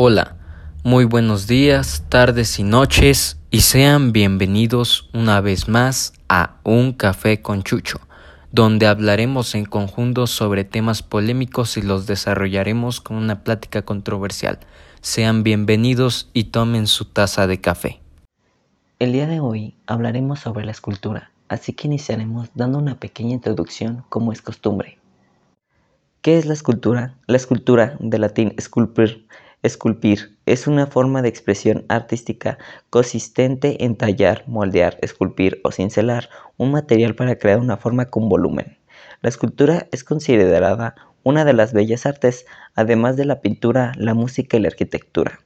Hola, muy buenos días, tardes y noches y sean bienvenidos una vez más a Un Café con Chucho, donde hablaremos en conjunto sobre temas polémicos y los desarrollaremos con una plática controversial. Sean bienvenidos y tomen su taza de café. El día de hoy hablaremos sobre la escultura, así que iniciaremos dando una pequeña introducción como es costumbre. ¿Qué es la escultura? La escultura, de latín sculpir, esculpir, es una forma de expresión artística consistente en tallar, moldear, esculpir o cincelar un material para crear una forma con volumen. La escultura es considerada una de las bellas artes, además de la pintura, la música y la arquitectura.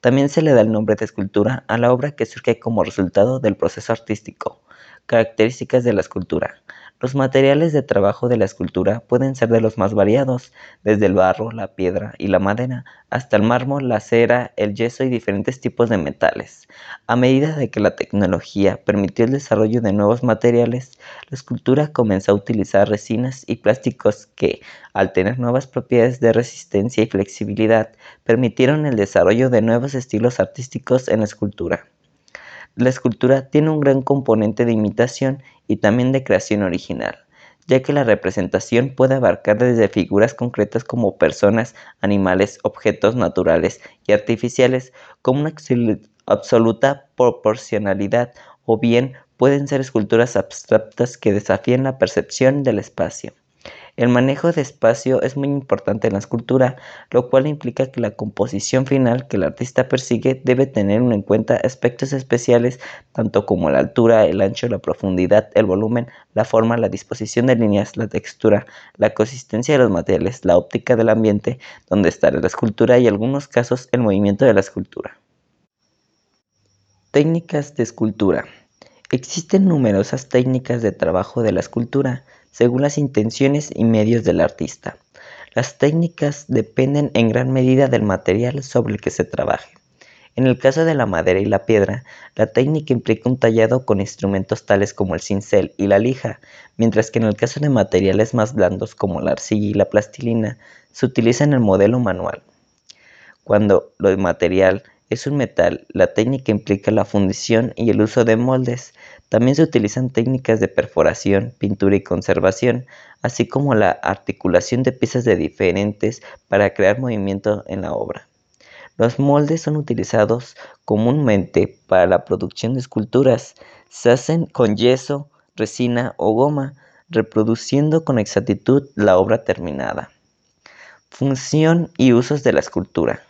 También se le da el nombre de escultura a la obra que surge como resultado del proceso artístico. Características de la escultura. Los materiales de trabajo de la escultura pueden ser de los más variados, desde el barro, la piedra y la madera, hasta el mármol, la cera, el yeso y diferentes tipos de metales. A medida de que la tecnología permitió el desarrollo de nuevos materiales, la escultura comenzó a utilizar resinas y plásticos que, al tener nuevas propiedades de resistencia y flexibilidad, permitieron el desarrollo de nuevos estilos artísticos en la escultura. La escultura tiene un gran componente de imitación y también de creación original, ya que la representación puede abarcar desde figuras concretas como personas, animales, objetos naturales y artificiales, con una absoluta proporcionalidad, o bien pueden ser esculturas abstractas que desafían la percepción del espacio. El manejo de espacio es muy importante en la escultura, lo cual implica que la composición final que el artista persigue debe tener en cuenta aspectos especiales tanto como la altura, el ancho, la profundidad, el volumen, la forma, la disposición de líneas, la textura, la consistencia de los materiales, la óptica del ambiente donde está la escultura y en algunos casos el movimiento de la escultura. Técnicas de escultura. Existen numerosas técnicas de trabajo de la escultura según las intenciones y medios del artista. Las técnicas dependen en gran medida del material sobre el que se trabaje. En el caso de la madera y la piedra, la técnica implica un tallado con instrumentos tales como el cincel y la lija, mientras que en el caso de materiales más blandos como la arcilla y la plastilina, se utiliza en el modelo manual. Cuando lo material es un metal, la técnica implica la fundición y el uso de moldes. También se utilizan técnicas de perforación, pintura y conservación, así como la articulación de piezas de diferentes para crear movimiento en la obra. Los moldes son utilizados comúnmente para la producción de esculturas. Se hacen con yeso, resina o goma, reproduciendo con exactitud la obra terminada. Función y usos de la escultura.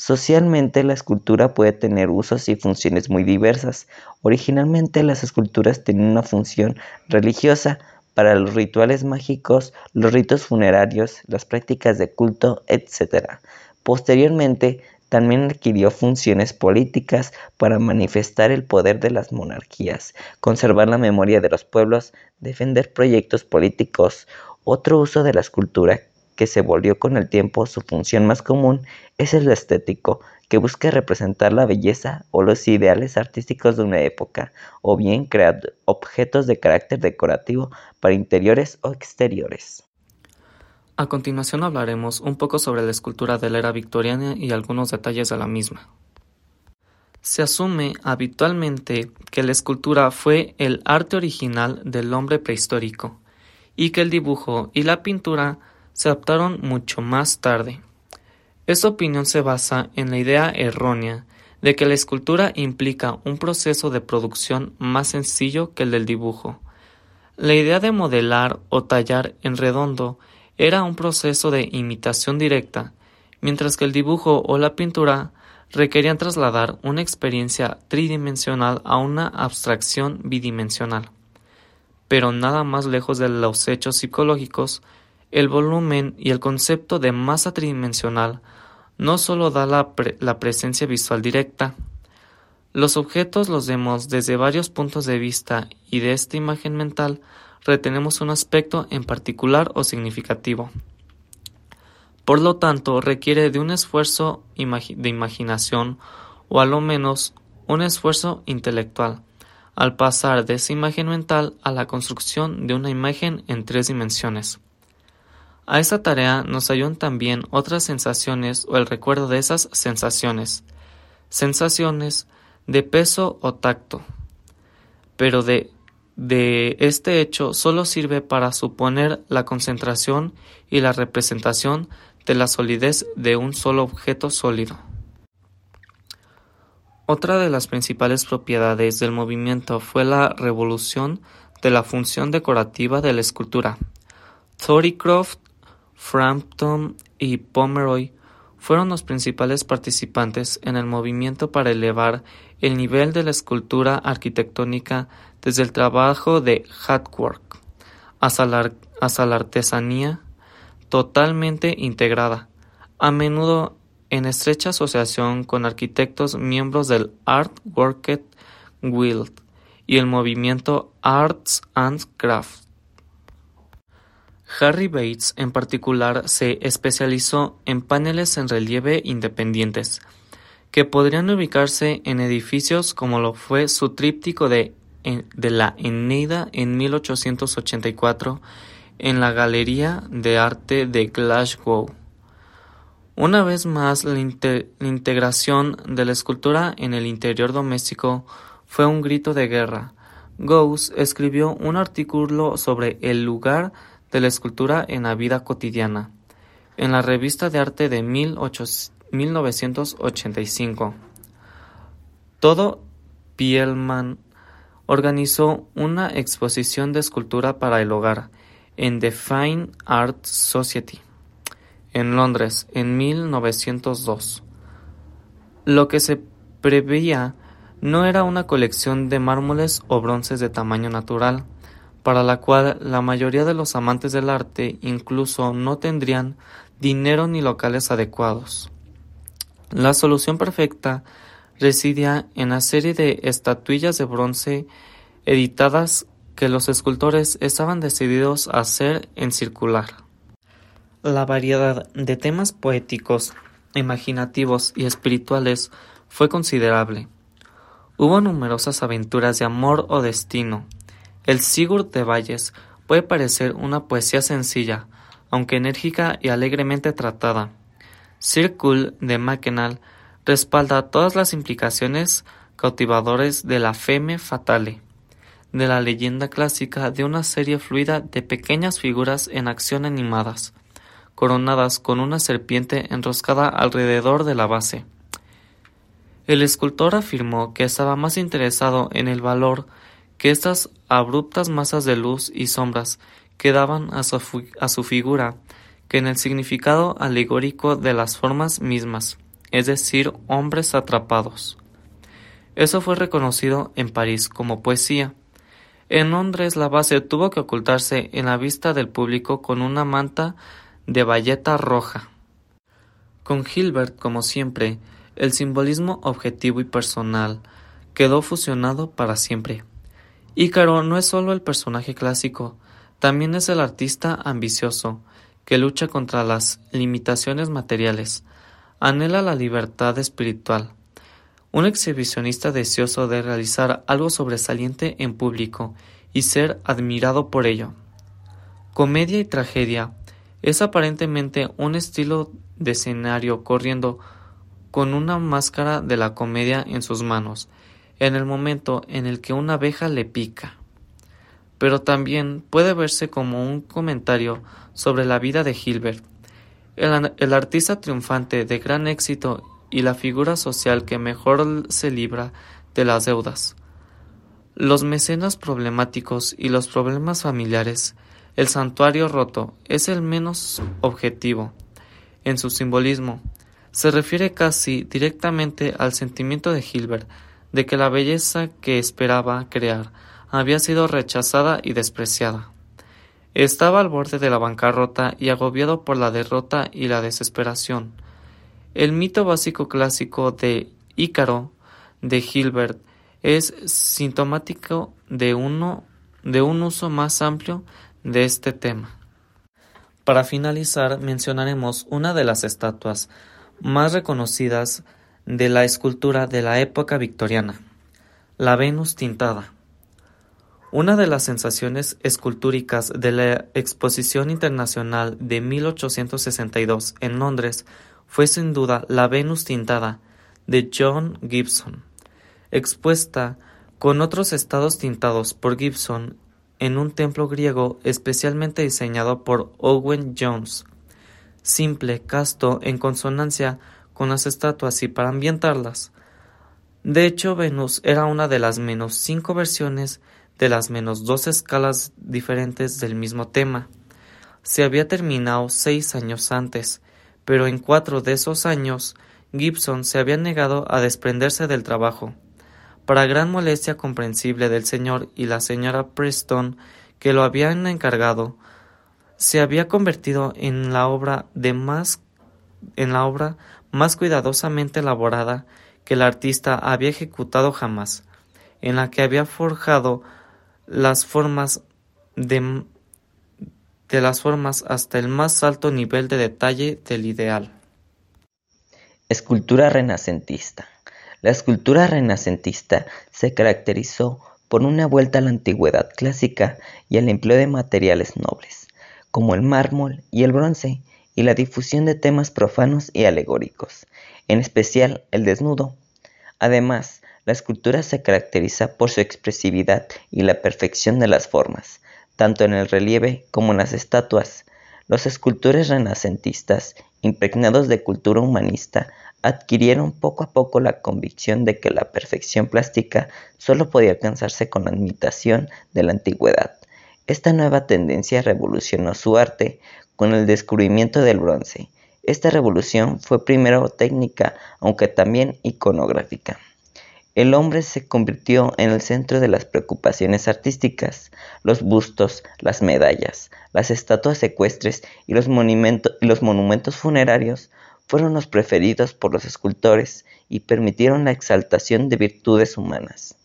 Socialmente la escultura puede tener usos y funciones muy diversas. Originalmente las esculturas tenían una función religiosa para los rituales mágicos, los ritos funerarios, las prácticas de culto, etc. Posteriormente también adquirió funciones políticas para manifestar el poder de las monarquías, conservar la memoria de los pueblos, defender proyectos políticos. Otro uso de la escultura que se volvió con el tiempo su función más común es el estético, que busca representar la belleza o los ideales artísticos de una época, o bien crear objetos de carácter decorativo para interiores o exteriores. A continuación hablaremos un poco sobre la escultura de la era victoriana y algunos detalles de la misma. Se asume habitualmente que la escultura fue el arte original del hombre prehistórico y que el dibujo y la pintura se adaptaron mucho más tarde. Esta opinión se basa en la idea errónea de que la escultura implica un proceso de producción más sencillo que el del dibujo. La idea de modelar o tallar en redondo era un proceso de imitación directa, mientras que el dibujo o la pintura requerían trasladar una experiencia tridimensional a una abstracción bidimensional. Pero nada más lejos de los hechos psicológicos el volumen y el concepto de masa tridimensional no solo da la, presencia visual directa. Los objetos los vemos desde varios puntos de vista y de esta imagen mental retenemos un aspecto en particular o significativo. Por lo tanto, requiere de un esfuerzo de imaginación o a lo menos un esfuerzo intelectual, al pasar de esa imagen mental a la construcción de una imagen en tres dimensiones. A esta tarea nos ayudan también otras sensaciones o el recuerdo de esas sensaciones. Sensaciones de peso o tacto. Pero de, de este hecho solo sirve para suponer la concentración y la representación de la solidez de un solo objeto sólido. Otra de las principales propiedades del movimiento fue la revolución de la función decorativa de la escultura. Thornycroft, Frampton y Pomeroy fueron los principales participantes en el movimiento para elevar el nivel de la escultura arquitectónica desde el trabajo de Hatwork hasta la artesanía totalmente integrada, a menudo en estrecha asociación con arquitectos miembros del Art Worket Guild y el movimiento Arts and Crafts. Harry Bates en particular se especializó en paneles en relieve independientes, que podrían ubicarse en edificios como lo fue su tríptico de, de la Eneida en 1884 en la Galería de Arte de Glasgow. Una vez más, la, integración de la escultura en el interior doméstico fue un grito de guerra. Gauss escribió un artículo sobre el lugar de la escultura en la vida cotidiana en la revista de arte de 1985. Todo Pielman organizó una exposición de escultura para el hogar en The Fine Art Society en Londres en 1902. Lo que se preveía no era una colección de mármoles o bronces de tamaño natural, para la cual la mayoría de los amantes del arte incluso no tendrían dinero ni locales adecuados. La solución perfecta residía en la serie de estatuillas de bronce editadas que los escultores estaban decididos a hacer en circular. La variedad de temas poéticos, imaginativos y espirituales fue considerable. Hubo numerosas aventuras de amor o destino. El Sigurd de Valles puede parecer una poesía sencilla, aunque enérgica y alegremente tratada. Circle de Mackennal respalda todas las implicaciones cautivadores de la femme fatale, de la leyenda clásica de una serie fluida de pequeñas figuras en acción animadas, coronadas con una serpiente enroscada alrededor de la base. El escultor afirmó que estaba más interesado en el valor que estas abruptas masas de luz y sombras que daban a su, a su figura que en el significado alegórico de las formas mismas, es decir, hombres atrapados. Eso fue reconocido en París como poesía. En Londres la base tuvo que ocultarse en la vista del público con una manta de bayeta roja. Con Hilbert, como siempre, el simbolismo objetivo y personal quedó fusionado para siempre. Ícaro no es solo el personaje clásico, también es el artista ambicioso, que lucha contra las limitaciones materiales, anhela la libertad espiritual, un exhibicionista deseoso de realizar algo sobresaliente en público y ser admirado por ello. Comedia y tragedia es aparentemente un estilo de escenario corriendo con una máscara de la comedia en sus manos, en el momento en el que una abeja le pica. Pero también puede verse como un comentario sobre la vida de Hilbert, el, el artista triunfante de gran éxito y la figura social que mejor se libra de las deudas. Los mecenas problemáticos y los problemas familiares el santuario roto es el menos objetivo. En su simbolismo, se refiere casi directamente al sentimiento de Hilbert de que la belleza que esperaba crear había sido rechazada y despreciada. Estaba al borde de la bancarrota y agobiado por la derrota y la desesperación. El mito básico clásico de Ícaro de Hilbert es sintomático de uno de un uso más amplio de este tema. Para finalizar, mencionaremos una de las estatuas más reconocidas de la escultura de la época victoriana, la Venus tintada. Una de las sensaciones escultóricas de la Exposición Internacional de 1862 en Londres fue sin duda la Venus tintada de John Gibson, expuesta con otros estados tintados por Gibson en un templo griego especialmente diseñado por Owen Jones, simple, casto, en consonancia con las estatuas y para ambientarlas. De hecho, Venus era una de las menos cinco versiones de las menos dos escalas diferentes del mismo tema. Se había terminado seis años antes, pero en cuatro de esos años Gibson se había negado a desprenderse del trabajo. Para gran molestia comprensible del señor y la señora Preston, que lo habían encargado, se había convertido en la obra de más en la obra más cuidadosamente elaborada que el artista había ejecutado jamás, en la que había forjado las formas de, las formas hasta el más alto nivel de detalle del ideal. Escultura renacentista. La escultura renacentista se caracterizó por una vuelta a la antigüedad clásica y al empleo de materiales nobles, como el mármol y el bronce, y la difusión de temas profanos y alegóricos, en especial el desnudo. Además, la escultura se caracteriza por su expresividad y la perfección de las formas, tanto en el relieve como en las estatuas. Los escultores renacentistas, impregnados de cultura humanista, adquirieron poco a poco la convicción de que la perfección plástica solo podía alcanzarse con la imitación de la antigüedad. Esta nueva tendencia revolucionó su arte con el descubrimiento del bronce. Esta revolución fue primero técnica, aunque también iconográfica. El hombre se convirtió en el centro de las preocupaciones artísticas. Los bustos, las medallas, las estatuas ecuestres y los, monumentos funerarios fueron los preferidos por los escultores y permitieron la exaltación de virtudes humanas.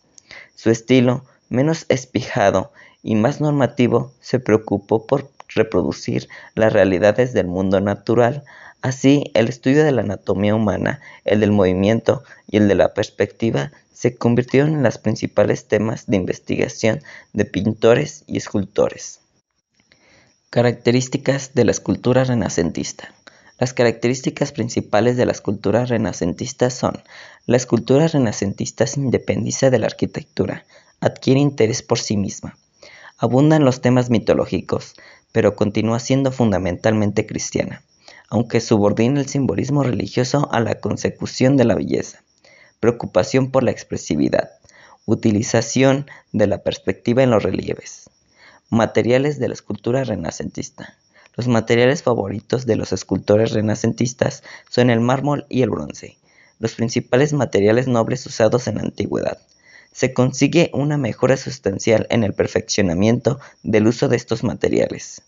Su estilo, menos espijado y más normativo, se preocupó por reproducir las realidades del mundo natural Así, el estudio de la anatomía humana, el del movimiento y el de la perspectiva se convirtieron en los principales temas de investigación de pintores y escultores. Características de la escultura renacentista. Las características principales de la escultura renacentista son la escultura renacentista se independiza de la arquitectura, adquiere interés por sí misma, abundan los temas mitológicos, pero continúa siendo fundamentalmente cristiana aunque subordina el simbolismo religioso a la consecución de la belleza, preocupación por la expresividad, utilización de la perspectiva en los relieves. Materiales de la escultura renacentista. Los materiales favoritos de los escultores renacentistas son el mármol y el bronce, los principales materiales nobles usados en la antigüedad. Se consigue una mejora sustancial en el perfeccionamiento del uso de estos materiales.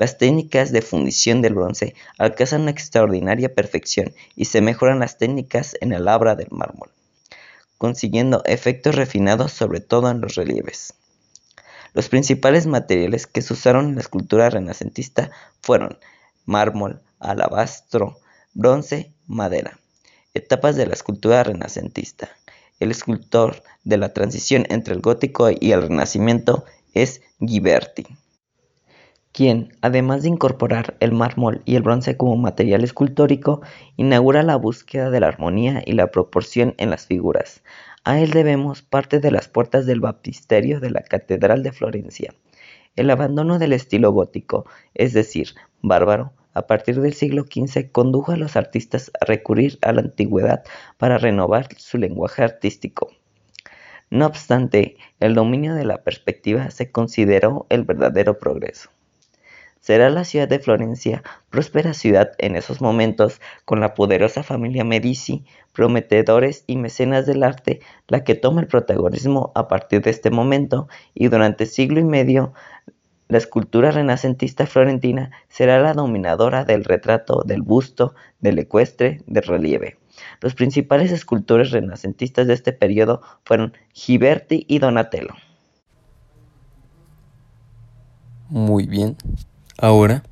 Las técnicas de fundición del bronce alcanzan una extraordinaria perfección y se mejoran las técnicas en el labra del mármol, consiguiendo efectos refinados sobre todo en los relieves. Los principales materiales que se usaron en la escultura renacentista fueron mármol, alabastro, bronce, madera. Etapas de la escultura renacentista. El escultor de la transición entre el gótico y el renacimiento es Ghiberti quien, además de incorporar el mármol y el bronce como material escultórico, inaugura la búsqueda de la armonía y la proporción en las figuras. A él debemos parte de las puertas del baptisterio de la Catedral de Florencia. El abandono del estilo gótico, es decir, bárbaro, a partir del siglo XV condujo a los artistas a recurrir a la antigüedad para renovar su lenguaje artístico. No obstante, el dominio de la perspectiva se consideró el verdadero progreso. Será la ciudad de Florencia, próspera ciudad en esos momentos, con la poderosa familia Medici, prometedores y mecenas del arte, la que toma el protagonismo a partir de este momento, y durante siglo y medio la escultura renacentista florentina será la dominadora del retrato, del busto, del ecuestre, del relieve. Los principales escultores renacentistas de este periodo fueron Ghiberti y Donatello. Muy bien. Ahora,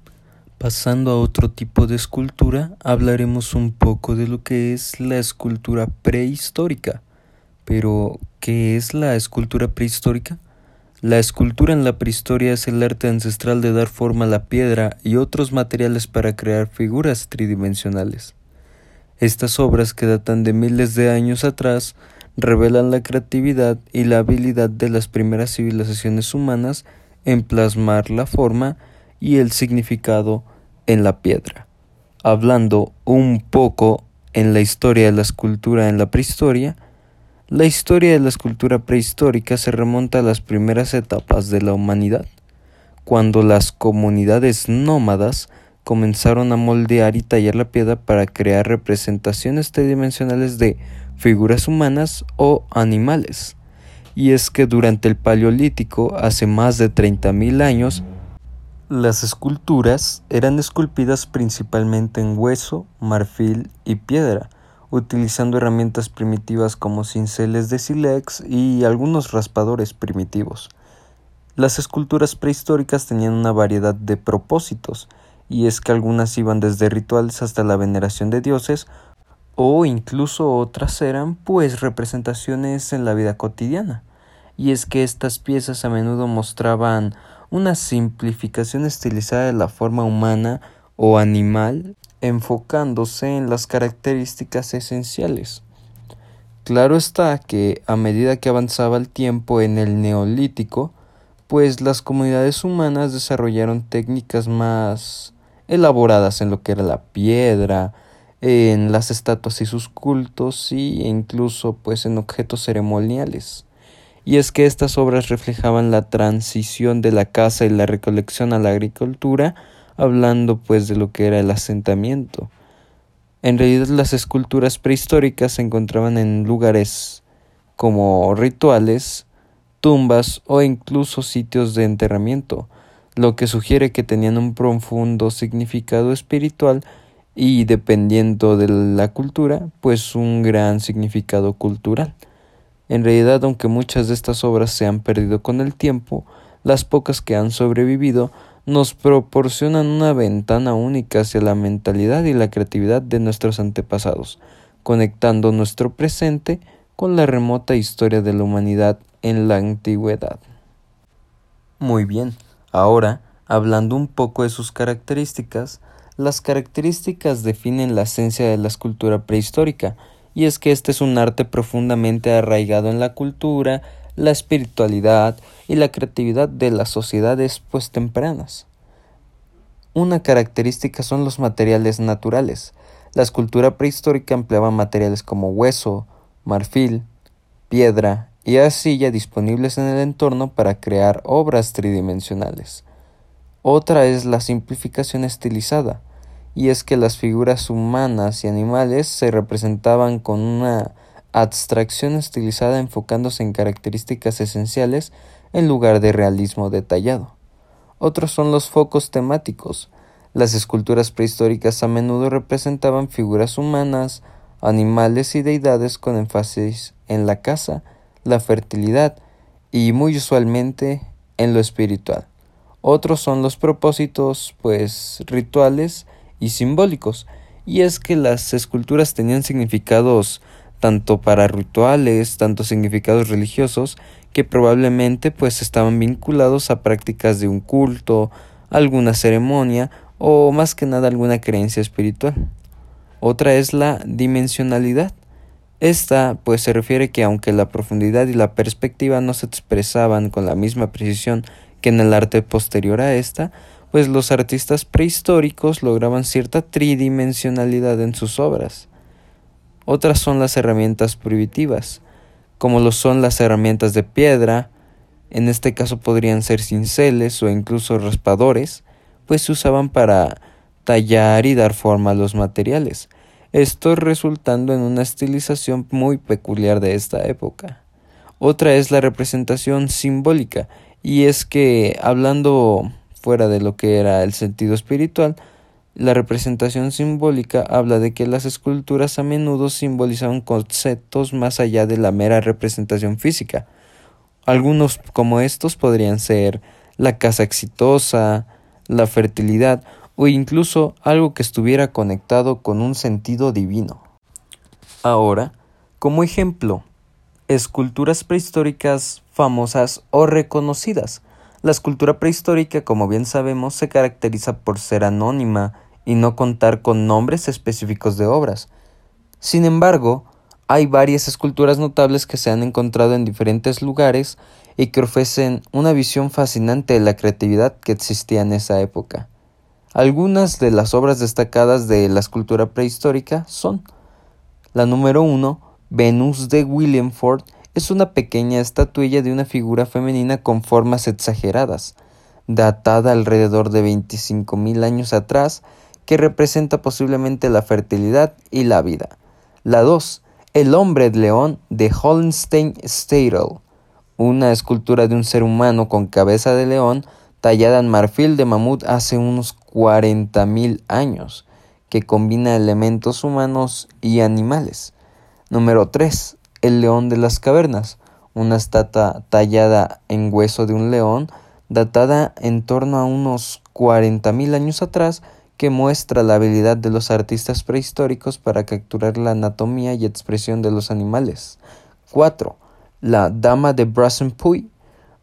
pasando a otro tipo de escultura, hablaremos un poco de lo que es la escultura prehistórica. Pero, ¿qué es la escultura prehistórica? La escultura en la prehistoria es el arte ancestral de dar forma a la piedra y otros materiales para crear figuras tridimensionales. Estas obras que datan de miles de años atrás revelan la creatividad y la habilidad de las primeras civilizaciones humanas en plasmar la forma y el significado en la piedra. Hablando un poco en la historia de la escultura en la prehistoria, la historia de la escultura prehistórica se remonta a las primeras etapas de la humanidad, cuando las comunidades nómadas comenzaron a moldear y tallar la piedra para crear representaciones tridimensionales de figuras humanas o animales. Y es que durante el Paleolítico, hace más de 30.000 años, las esculturas eran esculpidas principalmente en hueso, marfil y piedra, utilizando herramientas primitivas como cinceles de sílex y algunos raspadores primitivos. Las esculturas prehistóricas tenían una variedad de propósitos, y es que algunas iban desde rituales hasta la veneración de dioses, o incluso otras eran pues representaciones en la vida cotidiana. Y es que estas piezas a menudo mostraban una simplificación estilizada de la forma humana o animal enfocándose en las características esenciales. Claro está que a medida que avanzaba el tiempo en el neolítico, pues las comunidades humanas desarrollaron técnicas más elaboradas en lo que era la piedra, en las estatuas y sus cultos y incluso pues en objetos ceremoniales. Y es que estas obras reflejaban la transición de la caza y la recolección a la agricultura, hablando pues de lo que era el asentamiento. En realidad las esculturas prehistóricas se encontraban en lugares como rituales, tumbas o incluso sitios de enterramiento, lo que sugiere que tenían un profundo significado espiritual y dependiendo de la cultura, pues un gran significado cultural. En realidad, aunque muchas de estas obras se han perdido con el tiempo, las pocas que han sobrevivido nos proporcionan una ventana única hacia la mentalidad y la creatividad de nuestros antepasados, conectando nuestro presente con la remota historia de la humanidad en la antigüedad. Muy bien, ahora, hablando un poco de sus características, las características definen la esencia de la escultura prehistórica, y es que este es un arte profundamente arraigado en la cultura, la espiritualidad y la creatividad de las sociedades pues tempranas. Una característica son los materiales naturales. La escultura prehistórica empleaba materiales como hueso, marfil, piedra y arcilla disponibles en el entorno para crear obras tridimensionales. Otra es la simplificación estilizada, y es que las figuras humanas y animales se representaban con una abstracción estilizada enfocándose en características esenciales en lugar de realismo detallado. Otros son los focos temáticos. Las esculturas prehistóricas a menudo representaban figuras humanas, animales y deidades con énfasis en la caza, la fertilidad y muy usualmente en lo espiritual. Otros son los propósitos, pues rituales y simbólicos, y es que las esculturas tenían significados tanto para rituales, tanto significados religiosos, que probablemente pues estaban vinculados a prácticas de un culto, alguna ceremonia o más que nada alguna creencia espiritual. Otra es la dimensionalidad. Esta pues se refiere que aunque la profundidad y la perspectiva no se expresaban con la misma precisión que en el arte posterior a esta, pues los artistas prehistóricos lograban cierta tridimensionalidad en sus obras. Otras son las herramientas primitivas, como lo son las herramientas de piedra, en este caso podrían ser cinceles o incluso raspadores, pues se usaban para tallar y dar forma a los materiales, esto resultando en una estilización muy peculiar de esta época. Otra es la representación simbólica, y es que hablando fuera de lo que era el sentido espiritual, la representación simbólica habla de que las esculturas a menudo simbolizaban conceptos más allá de la mera representación física. Algunos como estos podrían ser la casa exitosa, la fertilidad o incluso algo que estuviera conectado con un sentido divino. Ahora, como ejemplo, esculturas prehistóricas famosas o reconocidas. La escultura prehistórica, como bien sabemos, se caracteriza por ser anónima y no contar con nombres específicos de obras. Sin embargo, hay varias esculturas notables que se han encontrado en diferentes lugares y que ofrecen una visión fascinante de la creatividad que existía en esa época. Algunas de las obras destacadas de la escultura prehistórica son la número uno, Venus de William Ford, es una pequeña estatuilla de una figura femenina con formas exageradas, datada alrededor de 25.000 años atrás, que representa posiblemente la fertilidad y la vida. La 2. El hombre león de Holstein Stadel, una escultura de un ser humano con cabeza de león tallada en marfil de mamut hace unos 40.000 años, que combina elementos humanos y animales. Número 3. El león de las cavernas, una estatua tallada en hueso de un león, datada en torno a unos 40.000 años atrás, que muestra la habilidad de los artistas prehistóricos para capturar la anatomía y expresión de los animales. 4. La Dama de Brassenpuy,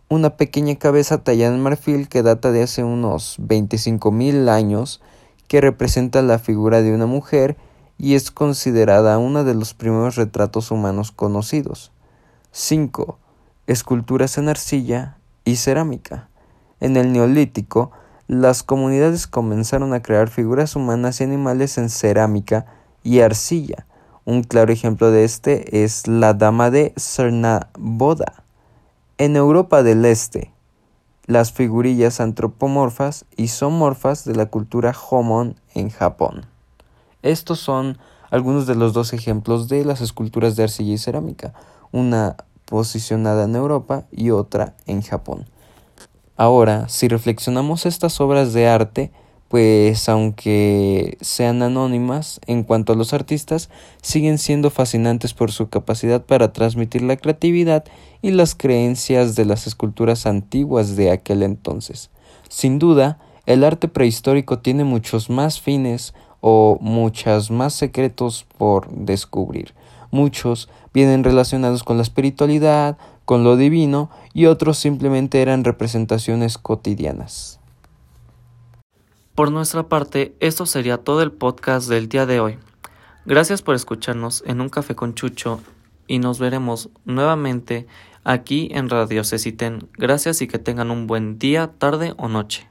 una pequeña cabeza tallada en marfil que data de hace unos 25.000 años, que representa la figura de una mujer y es considerada uno de los primeros retratos humanos conocidos. 5. Esculturas en arcilla y cerámica. En el Neolítico, las comunidades comenzaron a crear figuras humanas y animales en cerámica y arcilla. Un claro ejemplo de este es la Dama de Cernaboda. En Europa del Este, las figurillas antropomorfas y zoomorfas de la cultura Homon en Japón. Estos son algunos de los dos ejemplos de las esculturas de arcilla y cerámica, una posicionada en Europa y otra en Japón. Ahora, si reflexionamos estas obras de arte, pues aunque sean anónimas en cuanto a los artistas, siguen siendo fascinantes por su capacidad para transmitir la creatividad y las creencias de las esculturas antiguas de aquel entonces. Sin duda, el arte prehistórico tiene muchos más fines o muchos más secretos por descubrir. Muchos vienen relacionados con la espiritualidad, con lo divino y otros simplemente eran representaciones cotidianas. Por nuestra parte, esto sería todo el podcast del día de hoy. Gracias por escucharnos en Un Café con Chucho y nos veremos nuevamente aquí en Radio Ceciten. Gracias y que tengan un buen día, tarde o noche.